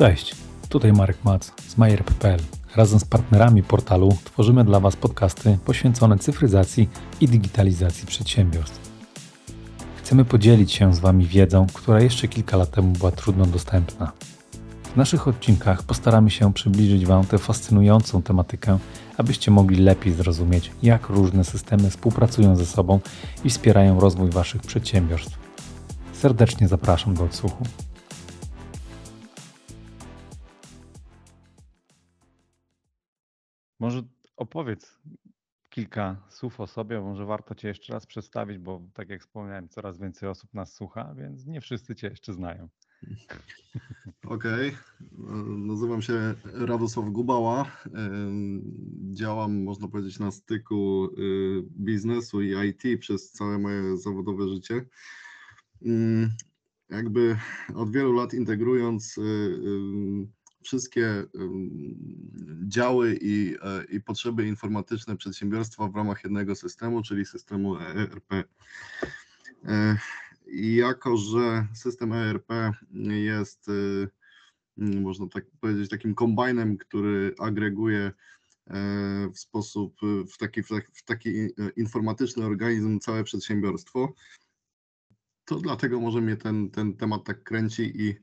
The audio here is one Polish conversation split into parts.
Cześć, tutaj Marek Mac z Majer.pl. Razem z partnerami portalu tworzymy dla Was podcasty poświęcone cyfryzacji i digitalizacji przedsiębiorstw. Chcemy podzielić się z Wami wiedzą, która jeszcze kilka lat temu była trudno dostępna. W naszych odcinkach postaramy się przybliżyć Wam tę fascynującą tematykę, abyście mogli lepiej zrozumieć, jak różne systemy współpracują ze sobą i wspierają rozwój Waszych przedsiębiorstw. Serdecznie zapraszam do odsłuchu. Może opowiedz kilka słów o sobie, może warto Cię jeszcze raz przedstawić, bo tak jak wspomniałem, coraz więcej osób nas słucha, więc nie wszyscy Cię jeszcze znają. Okej, nazywam się Radosław Gubała. Działam, można powiedzieć, na styku y, biznesu i IT przez całe moje zawodowe życie. Jakby od wielu lat integrując y, y, wszystkie działy i, e, i potrzeby informatyczne przedsiębiorstwa w ramach jednego systemu, czyli systemu ERP. E, I jako, że system ERP jest, y, można tak powiedzieć, takim kombajnem, który agreguje e, w sposób, w taki, w taki informatyczny organizm całe przedsiębiorstwo, to dlatego może mnie ten, ten temat tak kręci i,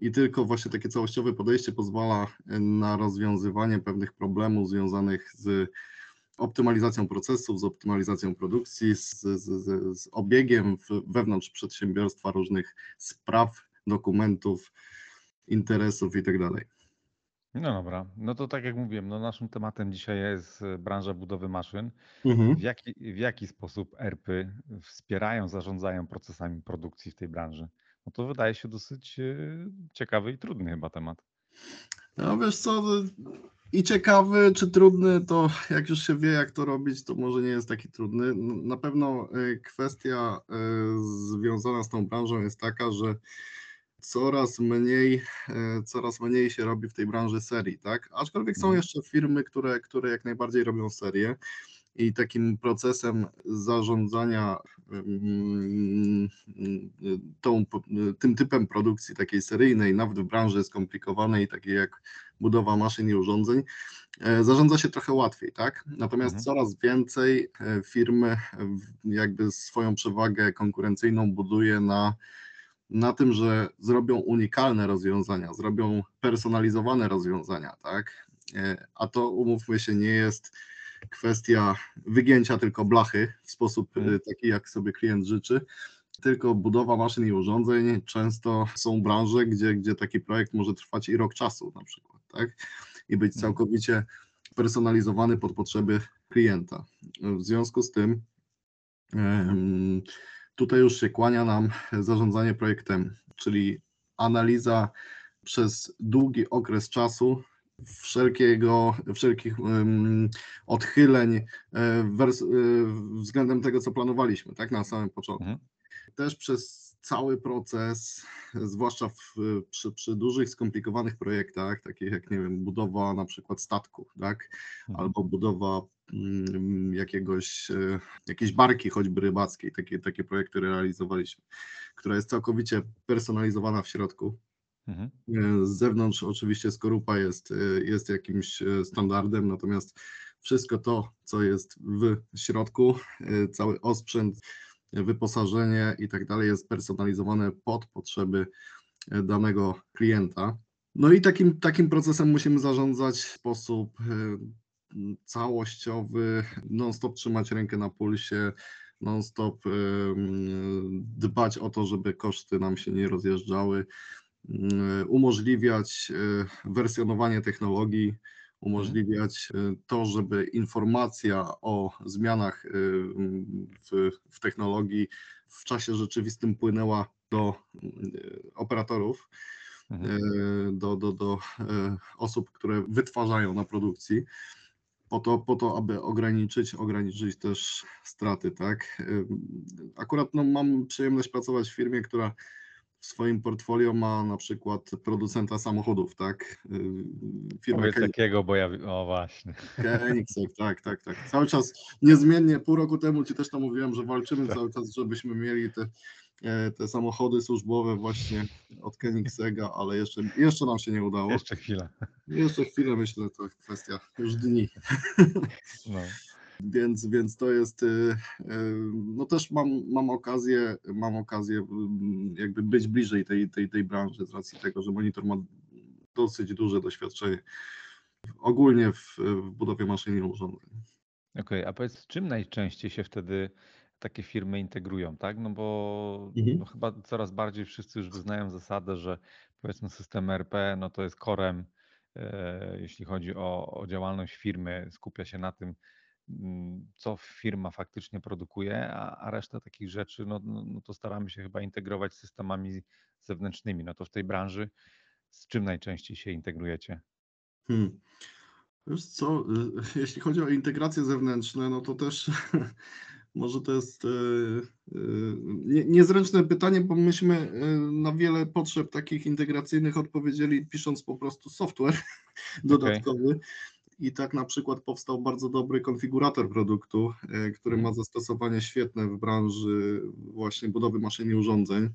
i tylko właśnie takie całościowe podejście pozwala na rozwiązywanie pewnych problemów związanych z optymalizacją procesów, z optymalizacją produkcji, z, z, z obiegiem wewnątrz przedsiębiorstwa różnych spraw, dokumentów, interesów itd. Tak no dobra, no to tak jak mówiłem, no naszym tematem dzisiaj jest e, branża budowy maszyn. Mhm. W, jaki, w jaki sposób ERPy wspierają, zarządzają procesami produkcji w tej branży? No to wydaje się dosyć e, ciekawy i trudny chyba temat. No wiesz co, no, i ciekawy czy trudny, to jak już się wie jak to robić, to może nie jest taki trudny. Na pewno e, kwestia związana z tą branżą jest taka, że coraz mniej, e, coraz mniej się robi w tej branży serii, tak? Aczkolwiek są mhm. jeszcze firmy, które, które jak najbardziej robią serię i takim procesem zarządzania tą, tym typem produkcji takiej seryjnej, nawet w branży skomplikowanej, takiej jak budowa maszyn i urządzeń, e, zarządza się trochę łatwiej, tak? Natomiast mhm. coraz więcej e, firmy jakby swoją przewagę konkurencyjną buduje na na tym, że zrobią unikalne rozwiązania, zrobią personalizowane rozwiązania, tak? E, a to umówmy się, nie jest kwestia wygięcia tylko blachy w sposób e, mhm. taki, jak sobie klient życzy, tylko budowa maszyn i urządzeń. Często są branże, gdzie, gdzie taki projekt może trwać i rok czasu na przykład, tak? I być mhm. całkowicie personalizowany pod potrzeby klienta. W związku z tym Tutaj już się kłania nam zarządzanie projektem, czyli analiza przez długi okres czasu wszelkiego, wszelkich um, odchyleń wers, względem tego, co planowaliśmy, tak, na samym początku. Mhm. Też przez cały proces, zwłaszcza w, przy, przy, dużych, skomplikowanych projektach, takich jak, nie wiem, budowa na przykład statku, tak, mhm. albo budowa Mm, jakiegoś, e, jakiejś barki choćby rybackiej, takie, takie projekty realizowaliśmy, która jest całkowicie personalizowana w środku. Mhm. E, z zewnątrz oczywiście skorupa jest, e, jest jakimś standardem, natomiast wszystko to, co jest w środku, cały osprzęt, wyposażenie i tak dalej jest personalizowane pod potrzeby danego klienta. No i takim, takim procesem musimy zarządzać w sposób całościowy, non-stop trzymać rękę na pulsie, non-stop dbać o to, żeby koszty nam się nie rozjeżdżały, umożliwiać e, wersjonowanie technologii, umożliwiać e, to, żeby informacja o zmianach w, w technologii w czasie rzeczywistym płynęła do operatorów, mhm. do, do, do osób, które wytwarzają na produkcji po to, po to, aby ograniczyć, ograniczyć też straty, tak. Akurat no, mam przyjemność pracować w firmie, która w swoim portfolio ma na przykład producenta samochodów, tak? Firma Powiedz takiego, bo ja, o właśnie. Koenigsegg, tak, tak, tak. Cały czas niezmiennie, pół roku temu Ci też to mówiłem, że walczymy tak. cały czas, żebyśmy mieli te e, te samochody służbowe właśnie od Koenigsegga, ale jeszcze, jeszcze nam się nie udało. Jeszcze chwilę. Jeszcze chwilę myślę, to kwestia już dni. No. Więc, więc to jest, y, y, no też mam, mam okazję, mam okazję mm, jakby być bliżej tej, tej, tej branży z racji tego, że monitor ma dosyć duże doświadczenie ogólnie w, w budowie maszyn i urządzeń. Okej, a powiedz, czym najczęściej się wtedy takie firmy integrują, tak? No bo Mhm. chyba coraz bardziej wszyscy już wyznają zasadę, że powiedzmy system ERP, no to jest korem, e, jeśli chodzi o, o działalność firmy, skupia się na tym, co firma faktycznie produkuje, a, a resztę takich rzeczy, no, no, no to staramy się chyba integrować z systemami zewnętrznymi. No to w tej branży z czym najczęściej się integrujecie? Hmm. Wiesz co, y, jeśli chodzi o integracje zewnętrzne, no to też może to jest y, y, nie- niezręczne pytanie, bo myśmy na wiele potrzeb takich integracyjnych odpowiedzieli pisząc po prostu software dodatkowy. I tak na przykład powstał bardzo dobry konfigurator produktu, y, który ma zastosowanie świetne w branży właśnie budowy maszyn i urządzeń,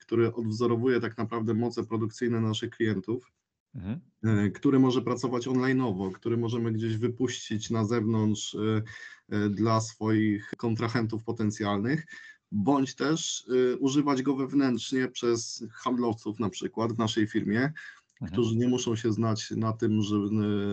który odwzorowuje tak naprawdę moce produkcyjne naszych klientów Mhm. e, który może pracować online'owo, który możemy gdzieś wypuścić na zewnątrz e, e, dla swoich kontrahentów potencjalnych, bądź też e, używać go wewnętrznie przez handlowców na przykład w naszej firmie. Którzy nie muszą się znać na tym, że e,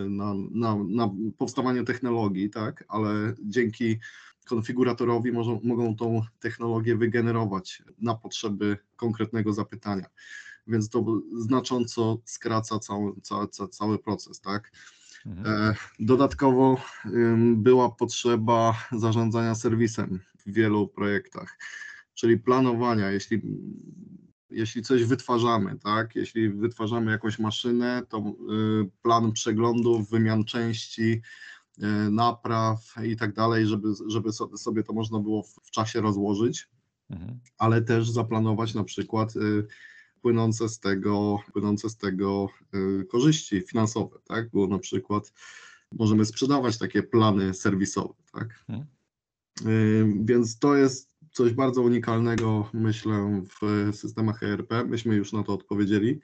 na, na, na powstawaniu technologii, tak, ale dzięki konfiguratorowi mogą, mogą tą technologię wygenerować na potrzeby konkretnego zapytania więc to znacząco skraca cały, cały, cały, proces, tak? Mhm. E, Dodatkowo była potrzeba zarządzania serwisem w wielu projektach, czyli planowania, jeśli, jeśli coś wytwarzamy, tak? Jeśli wytwarzamy jakąś maszynę, to y, plan przeglądów, wymian części, y, napraw i tak dalej, żeby, żeby so- sobie to można było w, czasie rozłożyć Mhm. ale też zaplanować na przykład y, płynące z tego, płynące z tego korzyści finansowe, tak? Bo na przykład możemy sprzedawać takie plany serwisowe, tak? Mhm. Więc to jest coś bardzo unikalnego, myślę, w systemach ERP. Myśmy już na to odpowiedzieli.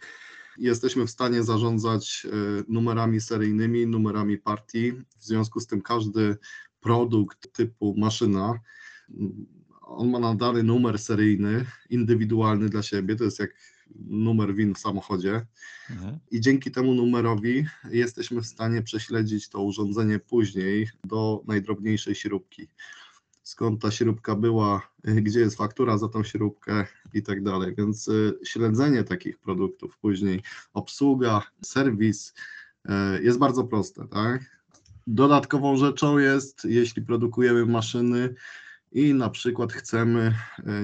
Jesteśmy w stanie zarządzać y, numerami seryjnymi, numerami partii. W związku z tym każdy produkt typu maszyna, on ma nadany numer seryjny, indywidualny dla siebie. To jest jak numer WIN w samochodzie Mhm. i dzięki temu numerowi jesteśmy w stanie prześledzić to urządzenie później do najdrobniejszej śrubki. Skąd ta śrubka była, y, gdzie jest faktura za tą śrubkę i tak dalej. Więc y, śledzenie takich produktów później, obsługa, serwis y, jest bardzo proste, tak? Dodatkową rzeczą jest, jeśli produkujemy maszyny i na przykład chcemy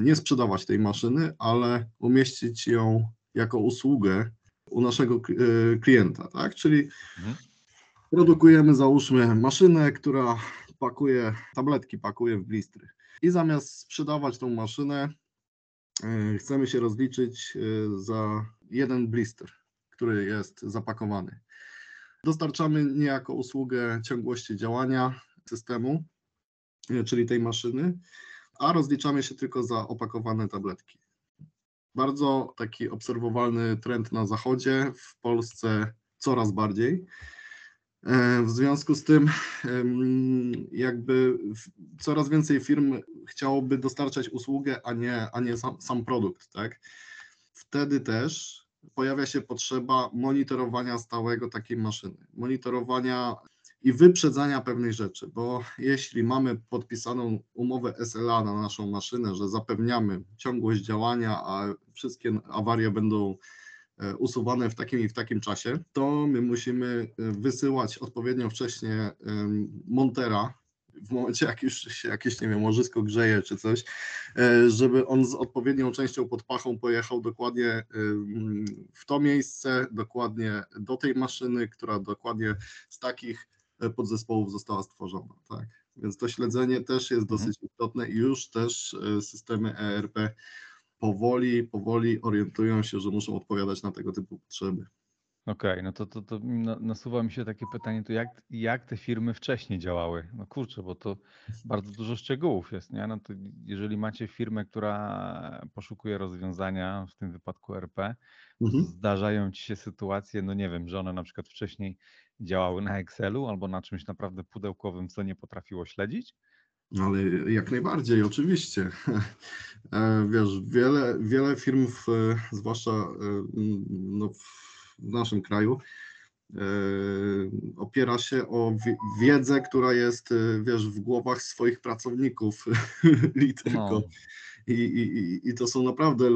nie sprzedawać tej maszyny, ale umieścić ją jako usługę u naszego klienta, tak? Czyli Mhm. produkujemy, załóżmy, maszynę, która pakuje, tabletki pakuje w blistry. I zamiast sprzedawać tą maszynę, e, chcemy się rozliczyć e, za jeden blister, który jest zapakowany. Dostarczamy niejako usługę ciągłości działania systemu, e, czyli tej maszyny, a rozliczamy się tylko za opakowane tabletki. Bardzo taki obserwowalny trend na zachodzie, w Polsce coraz bardziej. E, W związku z tym, jakby coraz więcej firm chciałoby dostarczać usługę, a nie, a nie sam, sam produkt, tak? Wtedy też pojawia się potrzeba monitorowania stałego takiej maszyny, monitorowania i wyprzedzania pewnych rzeczy, bo jeśli mamy podpisaną umowę SLA na naszą maszynę, że zapewniamy ciągłość działania, a wszystkie awarie będą usuwane w takim i w takim czasie, to my musimy e, wysyłać odpowiednio wcześnie montera, w momencie jak już się jakieś, nie wiem, łożysko grzeje czy coś, e, żeby on z odpowiednią częścią pod pachą pojechał dokładnie w to miejsce, dokładnie do tej maszyny, która dokładnie z takich e, podzespołów została stworzona, tak. Więc to śledzenie też jest Mhm. dosyć istotne i już też e, systemy ERP powoli, powoli orientują się, że muszą odpowiadać na tego typu potrzeby. Okej, no to, to, to na- nasuwa mi się takie pytanie, to jak, jak te firmy wcześniej działały? No kurczę, bo to bardzo dużo szczegółów jest, nie? No to jeżeli macie firmę, która poszukuje rozwiązania, w tym wypadku RP, Mhm. zdarzają ci się sytuacje, no nie wiem, że one na przykład wcześniej działały na Excelu albo na czymś naprawdę pudełkowym, co nie potrafiło śledzić? Ale jak najbardziej, oczywiście. E, Wiesz, wiele, wiele firm, w, zwłaszcza e, no, w naszym kraju, e, opiera się o wi- wiedzę, która jest, e, wiesz, w głowach swoich pracowników i tylko. No, I, i, i- to są naprawdę y,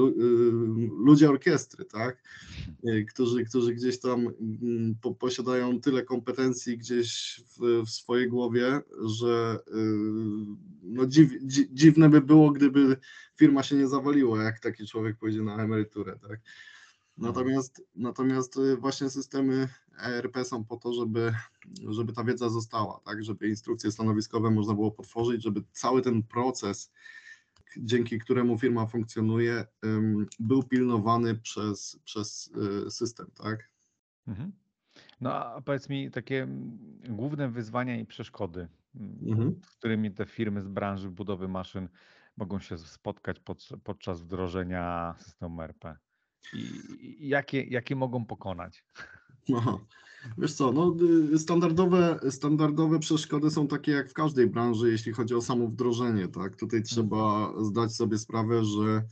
ludzie orkiestry, tak? Y, Którzy, którzy gdzieś tam mm, po, posiadają tyle kompetencji gdzieś w, w swojej głowie, że y, no dziw, dzi, dziwne by było, gdyby firma się nie zawaliła, jak taki człowiek pójdzie na emeryturę, tak? Natomiast, natomiast właśnie systemy ERP są po to, żeby, żeby ta wiedza została, tak? Żeby instrukcje stanowiskowe można było potworzyć, żeby cały ten proces dzięki któremu firma funkcjonuje, był pilnowany przez, przez y, system, tak? mhm. No a powiedz mi takie mm, główne wyzwania i przeszkody, mm, Mhm. z którymi te firmy z branży budowy maszyn mogą się spotkać pod, podczas wdrożenia systemu RP? I, i jakie, jakie mogą pokonać? Aha. Wiesz co, no, y, standardowe, standardowe przeszkody są takie jak w każdej branży, jeśli chodzi o samo wdrożenie, tak? Tutaj trzeba zdać sobie sprawę, że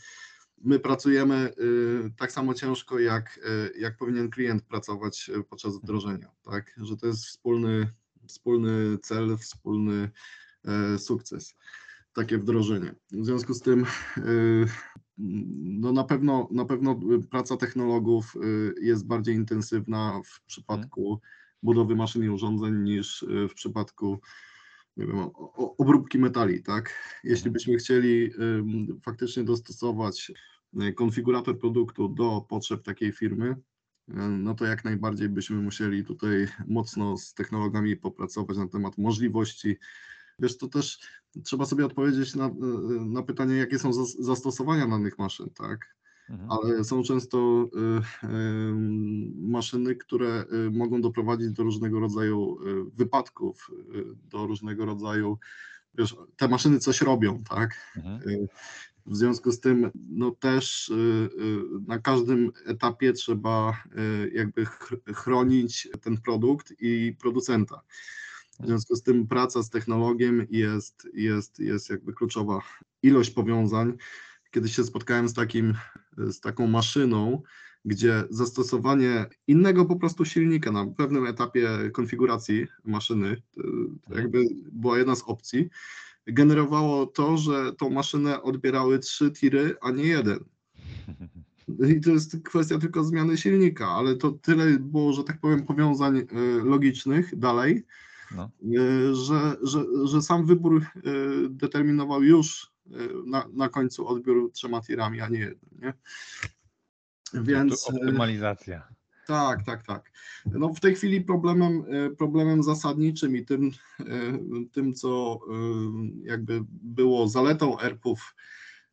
my pracujemy y, tak samo ciężko, jak, y, jak powinien klient pracować podczas wdrożenia, tak? Że to jest wspólny, wspólny cel, wspólny e, sukces, takie wdrożenie. W związku z tym no na pewno, na pewno praca technologów y, jest bardziej intensywna w przypadku budowy maszyn i urządzeń niż y, w przypadku nie wiem, obróbki metali, tak? Jeśli byśmy chcieli faktycznie dostosować y, konfigurator produktu do potrzeb takiej firmy, y, no to jak najbardziej byśmy musieli tutaj mocno z technologami popracować na temat możliwości. Wiesz, to też trzeba sobie odpowiedzieć na, na pytanie, jakie są zas- zastosowania danych maszyn, tak? Mhm. ale są często y, y, maszyny, które y, mogą doprowadzić do różnego rodzaju y, wypadków, y, do różnego rodzaju, wiesz, te maszyny coś robią, tak? Mhm. W związku z tym, no też na każdym etapie trzeba jakby ch- chronić ten produkt i producenta. W związku z tym praca z technologiem jest, jest, jest jakby kluczowa. Ilość powiązań. Kiedyś się spotkałem z, takim, z taką maszyną, gdzie zastosowanie innego po prostu silnika na pewnym etapie konfiguracji maszyny, to, to jakby była jedna z opcji, generowało to, że tą maszynę odbierały trzy tiry, a nie jeden. I to jest kwestia tylko zmiany silnika, ale to tyle było, że tak powiem, powiązań y, logicznych dalej, No. y, że, że, że sam wybór y, determinował już y, na, na końcu odbiór trzema tirami, a nie jednym. Nie? Więc To optymalizacja. tak, tak, tak. No w tej chwili problemem, e, problemem zasadniczym i tym, e, tym co e, jakby było zaletą ERP-ów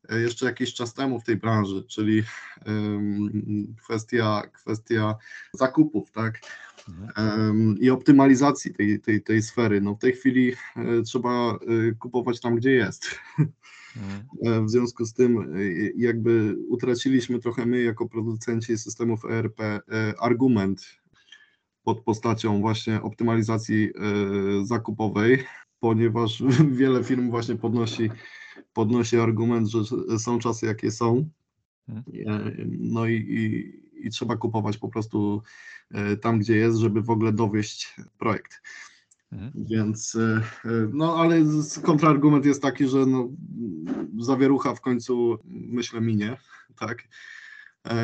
e, jeszcze jakiś czas temu w tej branży, czyli kwestia, kwestia zakupów, tak, i optymalizacji tej, tej, tej sfery. No w tej chwili e, trzeba e, kupować tam, gdzie jest. Mhm. E, W związku z tym, jakby utraciliśmy trochę my, jako producenci systemów ERP, argument pod postacią właśnie optymalizacji zakupowej, ponieważ wiele firm właśnie podnosi, podnosi argument, że są czasy, jakie są. Mhm. No i, i, i trzeba kupować po prostu e, tam, gdzie jest, żeby w ogóle dowieść projekt. Mhm. Więc, e, e, no ale kontrargument jest taki, że no, zawierucha w końcu myślę minie, tak?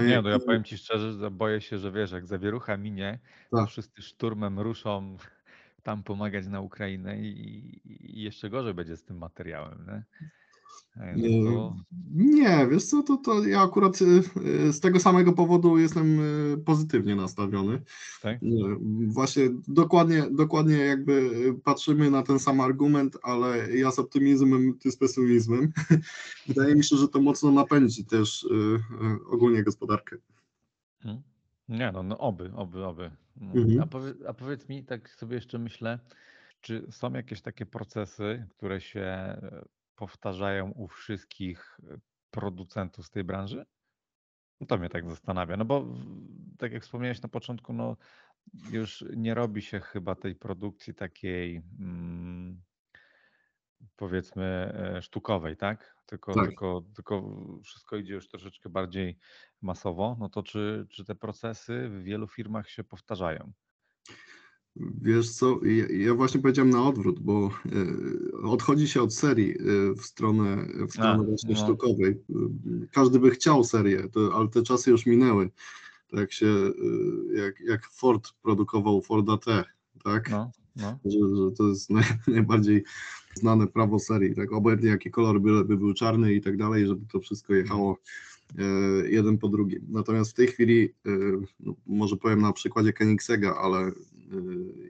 Nie, no ja powiem Ci szczerze, że boję się, że wiesz, jak zawierucha minie, to Tak. wszyscy szturmem ruszą tam pomagać na Ukrainę i, i jeszcze gorzej będzie z tym materiałem, nie? E, No to, Nie, wiesz co, to, to ja akurat y, z tego samego powodu jestem pozytywnie nastawiony. tak? Właśnie dokładnie, dokładnie jakby patrzymy na ten sam argument, ale ja z optymizmem, ty z pesymizmem. Wydaje mi się, że to mocno napędzi też ogólnie gospodarkę. Mhm. Nie no, no oby, oby, oby. No. Mhm. A, powie, a powiedz mi, tak sobie jeszcze myślę, czy są jakieś takie procesy, które się e, powtarzają u wszystkich e, producentów z tej branży? No to mnie tak zastanawia, no bo tak jak wspomniałeś na początku, no już nie robi się chyba tej produkcji takiej mm, powiedzmy e, sztukowej, tak? Tylko, Tak. tylko, tylko wszystko idzie już troszeczkę bardziej masowo, no to czy, czy te procesy w wielu firmach się powtarzają? Wiesz co, ja, właśnie powiedziałem na odwrót, bo e, odchodzi się od serii e, w stronę, w stronę A, właśnie no. sztukowej. Każdy by chciał serię, ale te czasy już minęły. Tak jak się, e, jak, jak Ford produkował Forda T, tak? No, no. Że, że to jest naj, najbardziej znane prawo serii, tak? Obojętnie jaki kolor by, by był czarny i tak dalej, żeby to wszystko jechało jeden po drugim. Natomiast w tej chwili, no, może powiem na przykładzie Koenigsegga, ale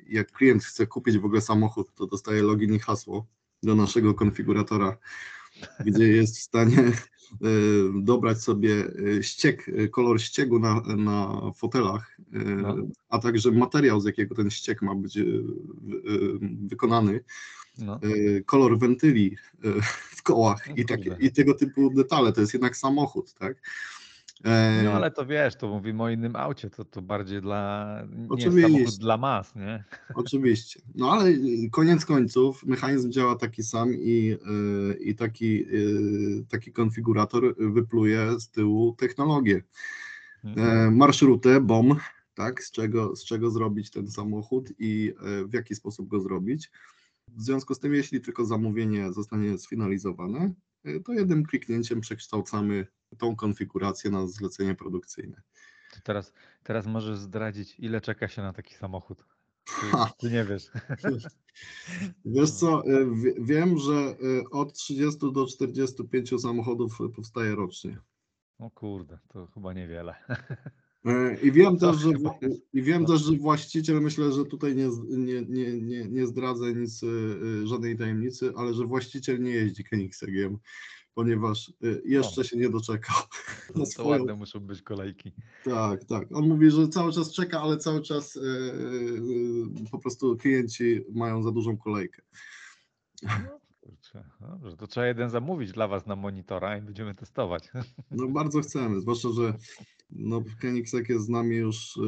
jak klient chce kupić w ogóle samochód, to dostaje login i hasło do naszego konfiguratora, gdzie jest w stanie e, dobrać sobie ścieg, e, kolor ściegu na, na fotelach, No. a także materiał, z jakiego ten ścieg ma być wy- wykonany, no. kolor wentyli w kołach No i, takie, i tego typu detale. To jest jednak samochód, tak? No ale to wiesz, to mówimy o innym aucie, to, to bardziej dla, nie dla mas, nie? Oczywiście. No ale y, koniec końców mechanizm działa taki sam i, y, i taki, y, taki konfigurator wypluje z tyłu technologię. Mhm. E, Marszrutę, BOM, tak, z czego, z czego zrobić ten samochód i e, w jaki sposób go zrobić. W związku z tym, jeśli tylko zamówienie zostanie sfinalizowane, to jednym kliknięciem przekształcamy tą konfigurację na zlecenie produkcyjne. To teraz, teraz możesz zdradzić, ile czeka się na taki samochód. Ha. czy nie wiesz? Wiesz co, wie- wiem, że e, od 30 do 45 samochodów powstaje rocznie. O kurde, to chyba niewiele. E, I wiem To też, że, i wiem też, że właściciel, myślę, że tutaj nie, nie, nie, nie, nie zdradzę nic, e, e, żadnej tajemnicy, ale że właściciel nie jeździ Koenigseggiem, ponieważ jeszcze się nie doczekał na To swoją... ładne muszą być kolejki. Tak, tak. On mówi, że cały czas czeka, ale cały czas e, e, po prostu klienci mają za dużą kolejkę. No, kurczę, dobrze, to trzeba jeden zamówić dla was na monitora i będziemy testować. No bardzo chcemy, zwłaszcza, że no, Koenigsegg jest z nami już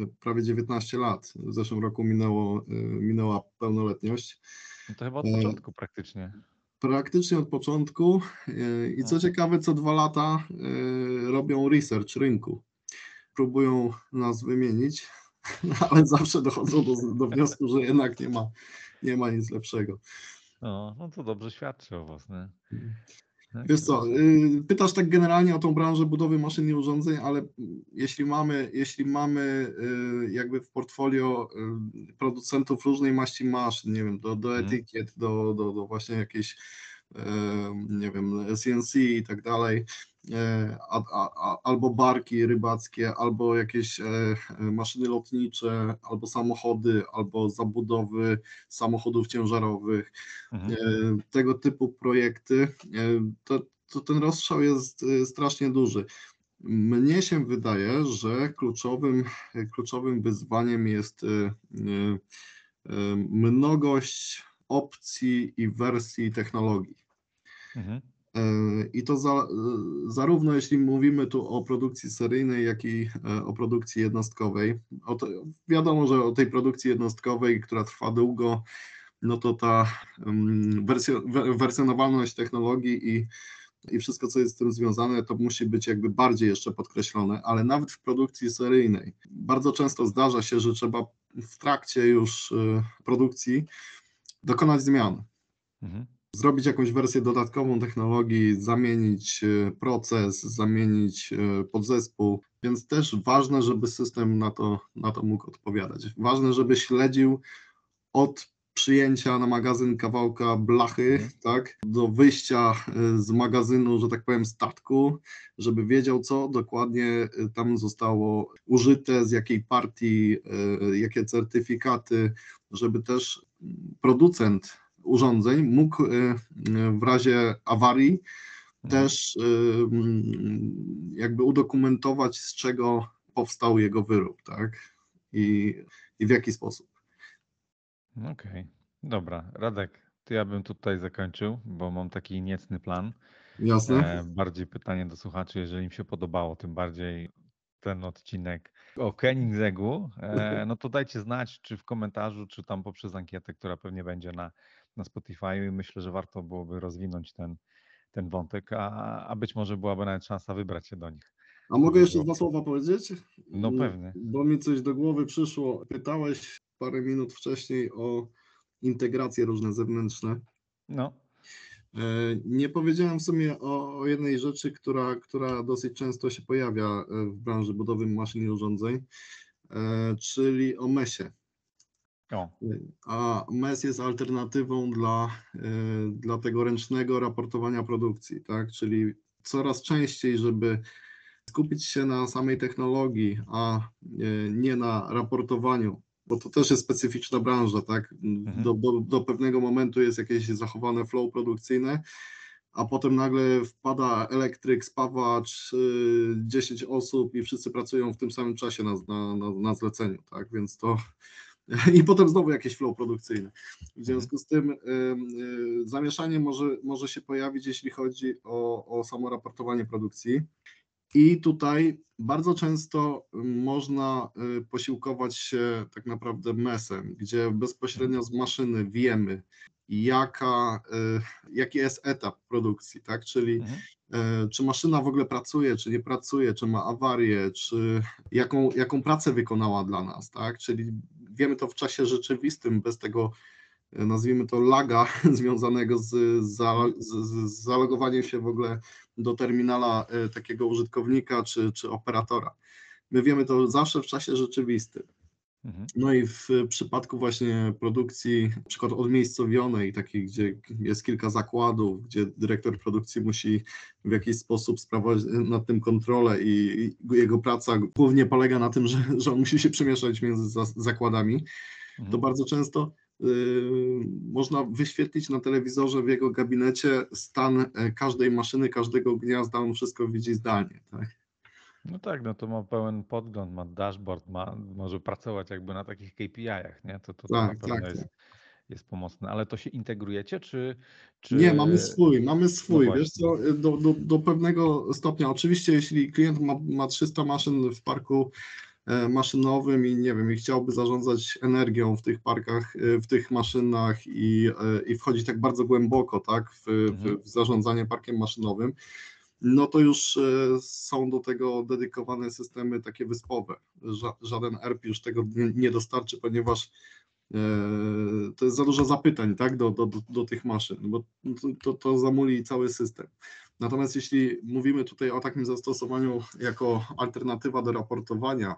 e, prawie 19 lat. W zeszłym roku minęło, e, minęła pełnoletność. No to chyba od E, początku praktycznie. Praktycznie od początku e, i co ciekawe, co dwa lata e, robią research rynku. Próbują nas wymienić, ale zawsze dochodzą do, do wniosku, że jednak nie ma, nie ma nic lepszego. No, no to dobrze świadczy o was, nie? No, Wiesz co, y, pytasz tak generalnie o tą branżę budowy maszyn i urządzeń, ale jeśli mamy, jeśli mamy y, jakby w portfolio y, producentów różnej maści maszyn, nie wiem, do, do Mhm. etykiet, do, do, do właśnie jakiejś, nie wiem, CNC i tak dalej, a, a, a, albo barki rybackie, albo jakieś e, e, maszyny lotnicze, albo samochody, albo zabudowy samochodów ciężarowych, Mhm. e, tego typu projekty, e, to, to ten rozstrzał jest e, strasznie duży. Mnie się wydaje, że kluczowym, kluczowym wyzwaniem jest e, e, e, mnogość opcji i wersji technologii. Mhm. E, I to za, zarówno jeśli mówimy tu o produkcji seryjnej, jak i e, o produkcji jednostkowej. O to, wiadomo, że o tej produkcji jednostkowej, która trwa długo, no to ta wersjo, we- wersjonowalność technologii i, i wszystko, co jest z tym związane, to musi być jakby bardziej jeszcze podkreślone, ale nawet w produkcji seryjnej bardzo często zdarza się, że trzeba w trakcie już e, produkcji dokonać zmian Mhm. Zrobić jakąś wersję dodatkową technologii, zamienić e, proces, zamienić e, podzespół, więc też ważne, żeby system na to, na to mógł odpowiadać. Ważne, żeby śledził od przyjęcia na magazyn kawałka blachy, Mhm. tak, do wyjścia e, z magazynu, że tak powiem, statku, żeby wiedział, co dokładnie tam zostało użyte, z jakiej partii, jakie certyfikaty, żeby też producent urządzeń mógł e, e, w razie awarii Mhm. też mm, jakby udokumentować, z czego powstał jego wyrób, tak? I, i w jaki sposób. Okej, okay. dobra. Radek, to ja bym tutaj zakończył, bo mam taki niecny plan. Jasne. E, bardziej pytanie do słuchaczy, jeżeli im się podobało, tym bardziej ten odcinek o Koenigseggу, e, no to dajcie znać, czy w komentarzu, czy tam poprzez ankietę, która pewnie będzie na, na Spotify. Myślę, że warto byłoby rozwinąć ten, ten wątek, a, a być może byłaby nawet szansa wybrać się do nich. A mogę jeszcze dwa słowa powiedzieć? No pewnie. Bo mi coś do głowy przyszło. Pytałeś parę minut wcześniej o integracje różne zewnętrzne. No. E, nie powiedziałem w sumie o, jednej rzeczy, która, która dosyć często się pojawia e, w branży budowy maszyn i urządzeń, e, czyli o MES-ie. A MES jest alternatywą dla, dla tego ręcznego raportowania produkcji, tak? Czyli coraz częściej, żeby skupić się na samej technologii, a nie na raportowaniu bo to też jest specyficzna branża, tak? Mhm. Do, do, do pewnego momentu jest jakieś zachowane flow produkcyjne, a potem nagle wpada elektryk, spawacz, 10 osób i wszyscy pracują w tym samym czasie na, na, na, na zleceniu, tak? Więc to i potem znowu jakieś flow produkcyjne. W mhm. związku z tym y, zamieszanie może, może się pojawić, jeśli chodzi o, o samo raportowanie produkcji. I tutaj bardzo często można y, posiłkować się tak naprawdę mesem, gdzie bezpośrednio z maszyny wiemy, jaka, y, jaki jest etap produkcji, tak? Czyli mhm. Y, czy maszyna w ogóle pracuje, czy nie pracuje, czy ma awarię, czy jaką, jaką pracę wykonała dla nas, tak? Czyli wiemy to w czasie rzeczywistym, bez tego nazwijmy to laga związanego z, z, z zalogowaniem się w ogóle do terminala e, takiego użytkownika czy, czy operatora. My wiemy to zawsze w czasie rzeczywistym. Mhm. No i w przypadku właśnie produkcji, na przykład odmiejscowionej, takiej, gdzie jest kilka zakładów, gdzie dyrektor produkcji musi w jakiś sposób sprawować nad tym kontrolę i, jego praca głównie polega na tym, że, że on musi się przemieszczać między zakładami, to mhm. bardzo często Y, można wyświetlić na telewizorze w jego gabinecie stan e, każdej maszyny, każdego gniazda, on wszystko widzi zdalnie. Tak? No tak, no to ma pełen podgląd, ma dashboard, ma, może pracować jakby na takich KPI-ach, nie? To, to, to tak, na pewno tak, jest, tak. jest pomocne. Ale to się integrujecie, czy... czy... Nie, mamy swój, mamy swój. No Wiesz co, do, do, do pewnego stopnia, oczywiście jeśli klient ma, ma 300 maszyn w parku E, maszynowym i nie wiem, i chciałby zarządzać energią w tych parkach, e, w tych maszynach i, e, i wchodzić tak bardzo głęboko, tak, w, mhm. w, w zarządzanie parkiem maszynowym, no to już są do tego dedykowane systemy takie wyspowe. Żaden ERP już tego nie dostarczy, ponieważ to jest za dużo zapytań tak, do, do, do tych maszyn, bo to, to, to zamuli cały system. Natomiast jeśli mówimy tutaj o takim zastosowaniu jako alternatywa do raportowania,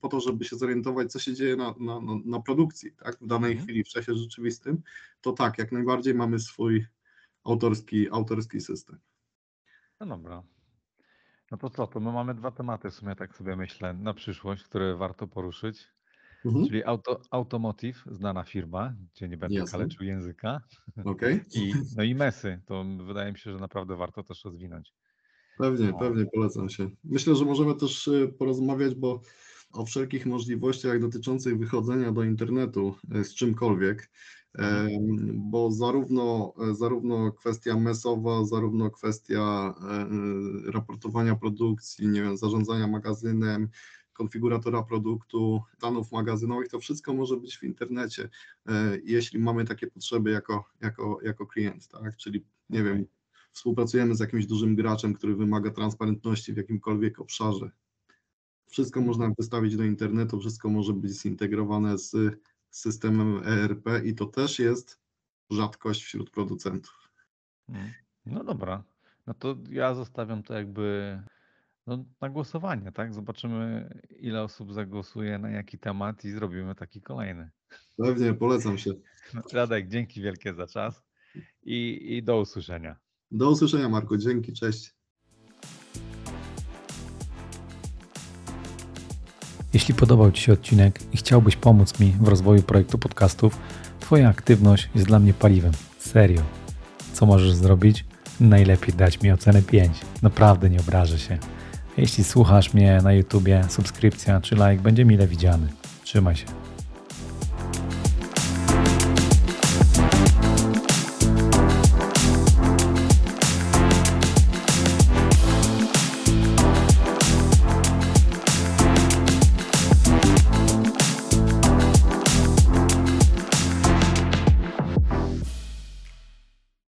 po to, żeby się zorientować, co się dzieje na, na, na produkcji tak, w danej mhm. chwili, w czasie rzeczywistym, to tak, jak najbardziej mamy swój autorski, autorski system. No dobra. No to co, to my mamy dwa tematy w sumie, tak sobie myślę, na przyszłość, które warto poruszyć. Mhm. Czyli auto, Automotive, znana firma, gdzie nie będę Jasne. kaleczył języka. Okay. I, no i Mesy, to wydaje mi się, że naprawdę warto też rozwinąć. Pewnie, no. pewnie polecam się. Myślę, że możemy też y, porozmawiać, bo o wszelkich możliwościach dotyczących wychodzenia do internetu y, z czymkolwiek. Bo zarówno, zarówno kwestia mesowa, zarówno kwestia e, raportowania produkcji, nie wiem, zarządzania magazynem, konfiguratora produktu, stanów magazynowych, to wszystko może być w internecie, e, jeśli mamy takie potrzeby jako, jako, jako klient, tak? Czyli nie wiem, współpracujemy z jakimś dużym graczem, który wymaga transparentności w jakimkolwiek obszarze. Wszystko można wystawić do internetu, wszystko może być zintegrowane z systemem ERP i to też jest rzadkość wśród producentów. Hmm. No dobra, no to ja zostawiam to jakby no, na głosowanie, tak? Zobaczymy, ile osób zagłosuje na jaki temat i zrobimy taki kolejny. Pewnie, polecam się. No, Radek, dzięki wielkie za czas i, i do usłyszenia. Do usłyszenia, Marku. Dzięki, cześć. Jeśli podobał Ci się odcinek i chciałbyś pomóc mi w rozwoju projektu podcastów, Twoja aktywność jest dla mnie paliwem. Serio. Co możesz zrobić? Najlepiej dać mi ocenę 5. Naprawdę nie obrażę się Jeśli słuchasz mnie na YouTubie, subskrypcja czy like będzie mile widziany. Trzymaj się.